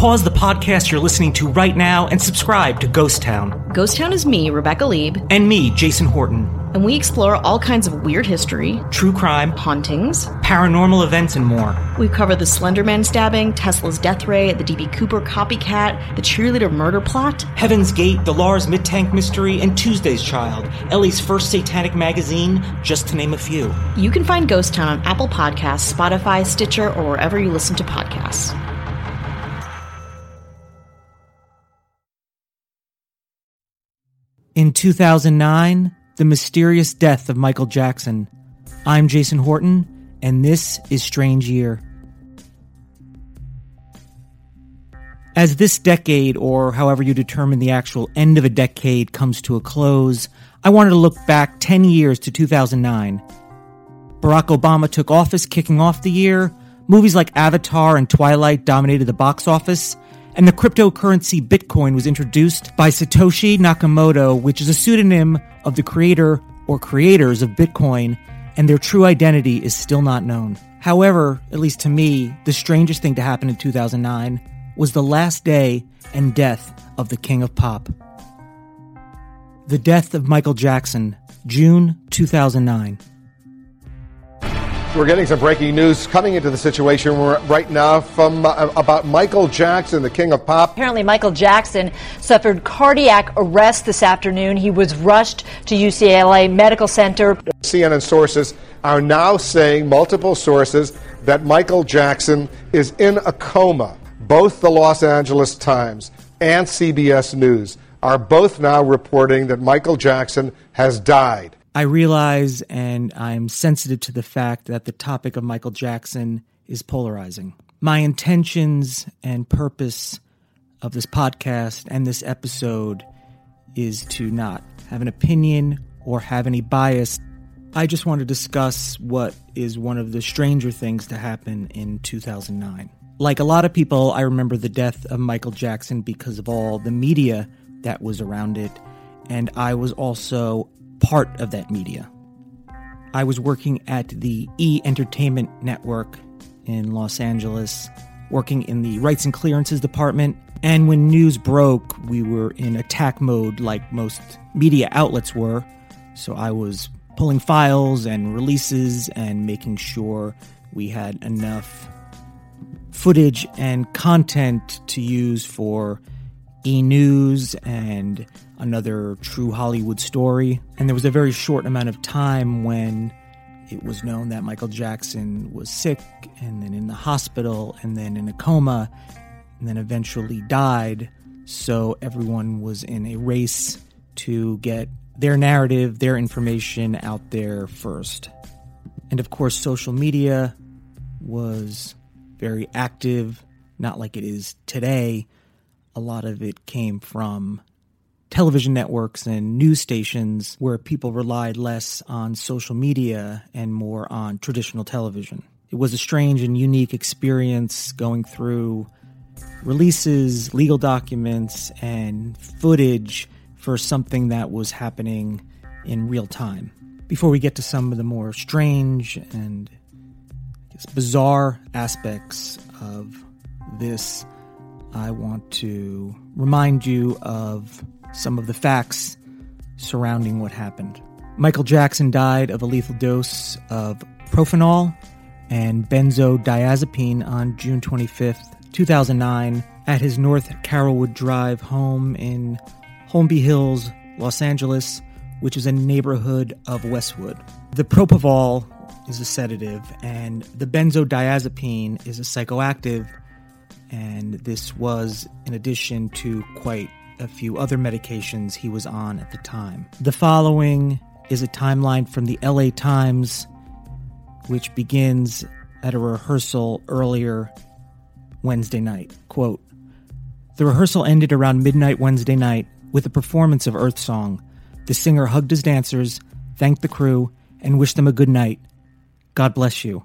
Pause the podcast you're listening to right now and subscribe to Ghost Town. Ghost Town is me, Rebecca Leib, And me, Jason Horton. and we explore all kinds of weird history, True crime, hauntings. paranormal events, and more. We cover the Slenderman stabbing, Tesla's death ray, the DB Cooper copycat, the cheerleader murder plot. Heaven's Gate, the Lars Mittank Mystery, and Tuesday's Child, LA's first satanic magazine, just to name a few. You can find Ghost Town on Apple Podcasts, Spotify, Stitcher, or wherever you listen to podcasts. In 2009, the mysterious death of Michael Jackson. I'm Jason Horton, and this is Strange Year. As this decade, or however you determine the actual end of a decade, comes to a close, I wanted to look back 10 years to 2009. Barack Obama took office kicking off the year, movies like Avatar and Twilight dominated the box office, and the cryptocurrency Bitcoin was introduced by Satoshi Nakamoto, which is a pseudonym of the creator or creators of Bitcoin, and their true identity is still not known. However, at least to me, the strangest thing to happen in 2009 was the last day and death of the King of Pop. The death of Michael Jackson, June 2009. We're getting some breaking news coming into the situation right now from uh, about Michael Jackson, the king of pop. Apparently, Michael Jackson suffered cardiac arrest this afternoon. He was rushed to UCLA Medical Center. CNN sources are now saying, multiple sources, that Michael Jackson is in a coma. Both the Los Angeles Times and CBS News are both now reporting that Michael Jackson has died. I realize and I'm sensitive to the fact that the topic of Michael Jackson is polarizing. My intentions and purpose of this podcast and this episode is to not have an opinion or have any bias. I just want to discuss what is one of the stranger things to happen in 2009. Like a lot of people, I remember the death of Michael Jackson because of all the media that was around it. And I was also part of that media. I was working at the E Entertainment Network in Los Angeles, working in the rights and clearances department. And when news broke, we were in attack mode like most media outlets were. So I was pulling files and releases and making sure we had enough footage and content to use for E News and another true Hollywood story. And there was a very short amount of time when it was known that Michael Jackson was sick and then in the hospital and then in a coma and then eventually died. So everyone was in a race to get their narrative, their information out there first. And of course, social media was very active, not like it is today. A lot of it came from television networks and news stations where people relied less on social media and more on traditional television. It was a strange and unique experience going through releases, legal documents, and footage for something that was happening in real time. Before we get to some of the more strange and bizarre aspects of this, I want to remind you of some of the facts surrounding what happened. Michael Jackson died of a lethal dose of propofol and benzodiazepine on June 25th, 2009, at his North Carolwood Drive home in Holmby Hills, Los Angeles, which is a neighborhood of Westwood. The propofol is a sedative, and the benzodiazepine is a psychoactive, and this was in addition to quite a few other medications he was on at the time. The following is a timeline from the LA Times, which begins at a rehearsal earlier Wednesday night. Quote The rehearsal ended around midnight Wednesday night with a performance of Earth Song. The singer hugged his dancers, thanked the crew, and wished them a good night. God bless you.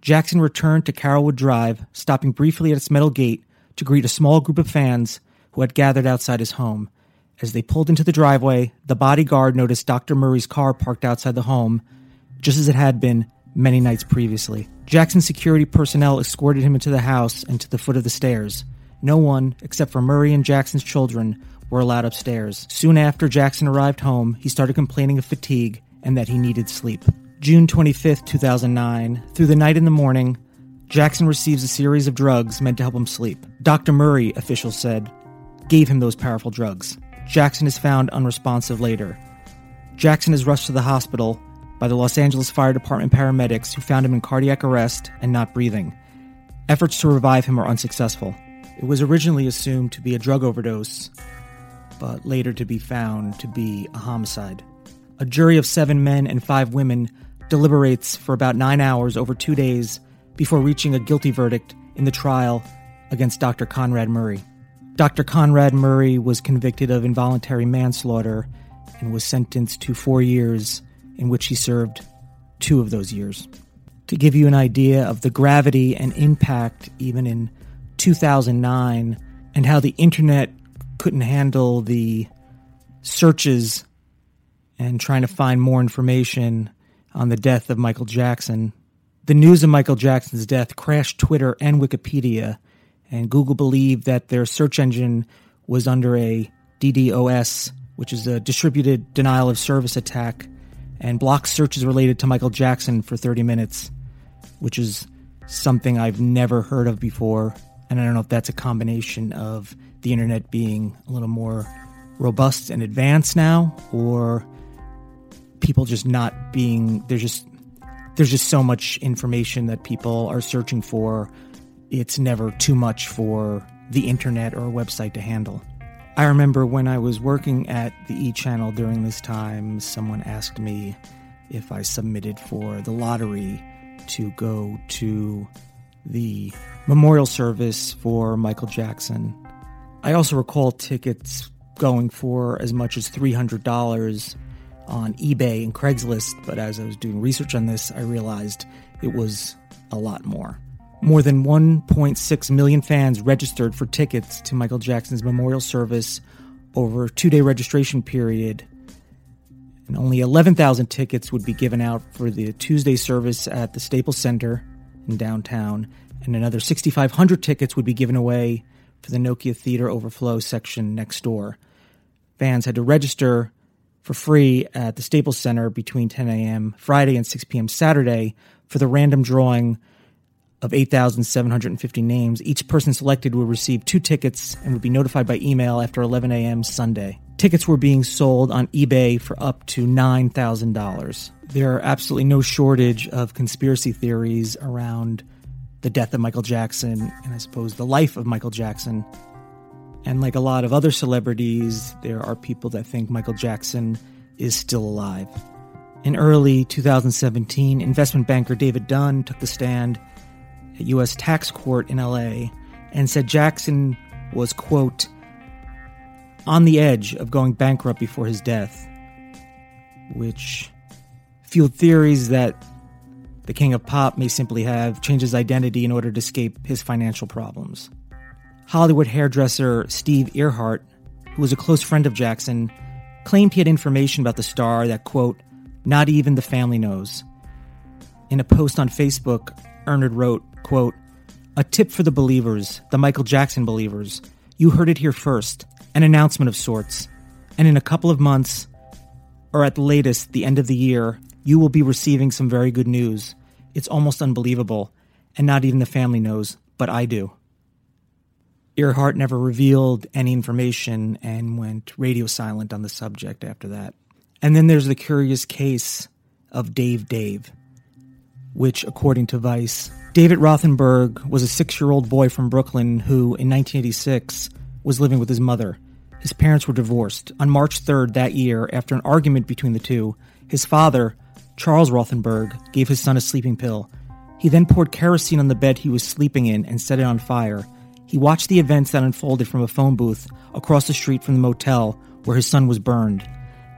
Jackson returned to Carolwood Drive, stopping briefly at its metal gate to greet a small group of fans who had gathered outside his home. As they pulled into the driveway, the bodyguard noticed Dr. Murray's car parked outside the home, just as it had been many nights previously. Jackson's security personnel escorted him into the house and to the foot of the stairs. No one, except for Murray and Jackson's children, were allowed upstairs. Soon after Jackson arrived home, he started complaining of fatigue and that he needed sleep. June 25, 2009, through the night and the morning, Jackson receives a series of drugs meant to help him sleep. Dr. Murray, officials said, gave him those powerful drugs. Jackson is found unresponsive later. Jackson is rushed to the hospital by the Los Angeles Fire Department paramedics who found him in cardiac arrest and not breathing. Efforts to revive him were unsuccessful. It was originally assumed to be a drug overdose, but later to be found to be a homicide. A jury of seven men and five women deliberates for about nine hours over two days before reaching a guilty verdict in the trial against Dr. Conrad Murray. Dr. Conrad Murray was convicted of involuntary manslaughter and was sentenced to four years, in which he served two of those years. To give you an idea of the gravity and impact, even in 2009, and how the internet couldn't handle the searches and trying to find more information on the death of Michael Jackson, the news of Michael Jackson's death crashed Twitter and Wikipedia, and Google believed that their search engine was under a DDoS, which is a distributed denial of service attack, and blocked searches related to Michael Jackson for 30 minutes, which is something I've never heard of before. And I don't know if that's a combination of the internet being a little more robust and advanced now, or people just not being, there's just there's just so much information that people are searching for. It's never too much for the internet or a website to handle. I remember when I was working at the E channel during this time, someone asked me if I submitted for the lottery to go to the memorial service for Michael Jackson. I also recall tickets going for as much as $300 on eBay and Craigslist, but as I was doing research on this, I realized it was a lot more. More than 1.6 million fans registered for tickets to Michael Jackson's memorial service over a two day registration period, and only 11,000 tickets would be given out for the Tuesday service at the Staples Center in downtown, and another 6,500 tickets would be given away for the Nokia Theater Overflow section next door. Fans had to register for free at the Staples Center between 10 a.m. Friday and 6 p.m. Saturday for the random drawing of 8,750 names. Each person selected would receive two tickets and would be notified by email after 11 a.m. Sunday. Tickets were being sold on eBay for up to $9,000. There are absolutely no shortage of conspiracy theories around the death of Michael Jackson and I suppose the life of Michael Jackson and like a lot of other celebrities, there are people that think Michael Jackson is still alive. In early 2017, investment banker David Dunn took the stand at U.S. tax court in LA and said Jackson was, quote, on the edge of going bankrupt before his death, which fueled theories that the king of pop may simply have changed his identity in order to escape his financial problems. Hollywood hairdresser Steve Earhart, who was a close friend of Jackson, claimed he had information about the star that, quote, not even the family knows. In a post on Facebook, Earhart wrote, quote, a tip for the believers, the Michael Jackson believers. You heard it here first, an announcement of sorts. And in a couple of months, or at the latest, the end of the year, you will be receiving some very good news. It's almost unbelievable, and not even the family knows, but I do. Earhart never revealed any information and went radio silent on the subject after that. And then there's the curious case of Dave Dave, which, according to Vice, David Rothenberg was a six year old boy from Brooklyn who, in 1986, was living with his mother. His parents were divorced. On March 3rd that year, after an argument between the two, his father, Charles Rothenberg, gave his son a sleeping pill. He then poured kerosene on the bed he was sleeping in and set it on fire. He watched the events that unfolded from a phone booth across the street from the motel where his son was burned.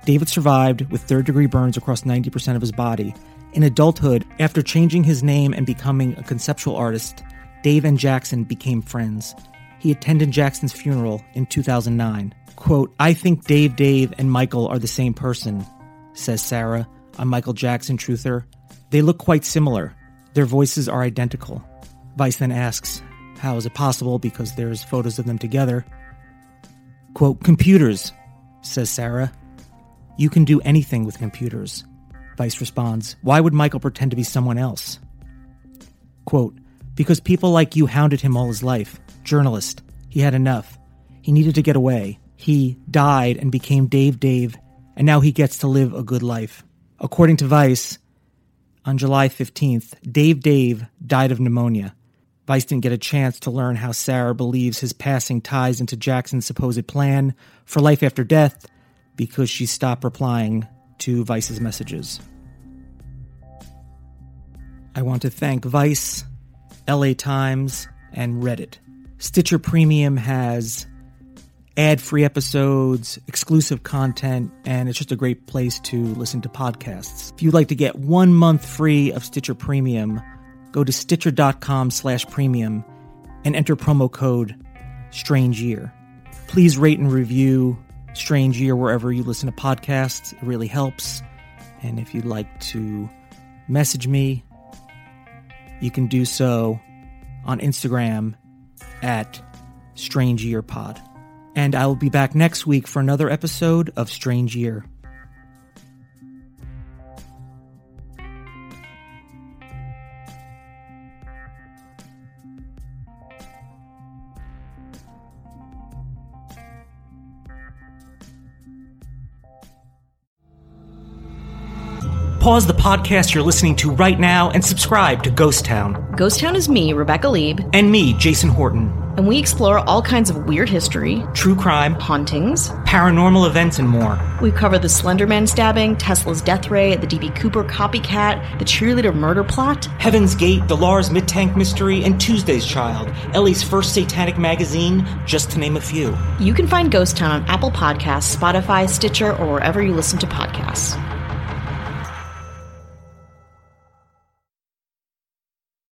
David survived with third degree burns across 90% of his body. In adulthood, after changing his name and becoming a conceptual artist, Dave and Jackson became friends. He attended Jackson's funeral in 2009. Quote, I think Dave Dave and Michael are the same person, says Sarah, a Michael Jackson truther. They look quite similar. Their voices are identical. Vice then asks, How is it possible? Because there's photos of them together. Quote, computers, says Sarah. You can do anything with computers. Vice responds, Why would Michael pretend to be someone else? Quote, Because people like you hounded him all his life. Journalist. He had enough. He needed to get away. He died and became Dave Dave, and now he gets to live a good life. According to Vice, on July 15th, Dave Dave died of pneumonia. Vice didn't get a chance to learn how Sarah believes his passing ties into Jackson's supposed plan for life after death because she stopped replying to Vice's messages. I want to thank Vice, LA Times, and Reddit. Stitcher Premium has ad free episodes, exclusive content, and it's just a great place to listen to podcasts. If you'd like to get one month free of Stitcher Premium, go to stitcher.com slash premium and enter promo code Strange Year. Please rate and review Strange Year wherever you listen to podcasts. It really helps. And if you'd like to message me, you can do so on Instagram at Strange Year Pod. And I will be back next week for another episode of Strange Year. Pause the podcast you're listening to right now and subscribe to Ghost Town. Ghost Town is me, Rebecca Leib, And me, Jason Horton. and we explore all kinds of weird history, True crime, hauntings. paranormal events, and more. We cover the Slenderman stabbing, Tesla's death ray, the DB Cooper copycat, the cheerleader murder plot. Heaven's Gate, the Lars Mittank Mystery, and Tuesday's Child, LA's first satanic magazine, just to name a few. You can find Ghost Town on Apple Podcasts, Spotify, Stitcher, or wherever you listen to podcasts.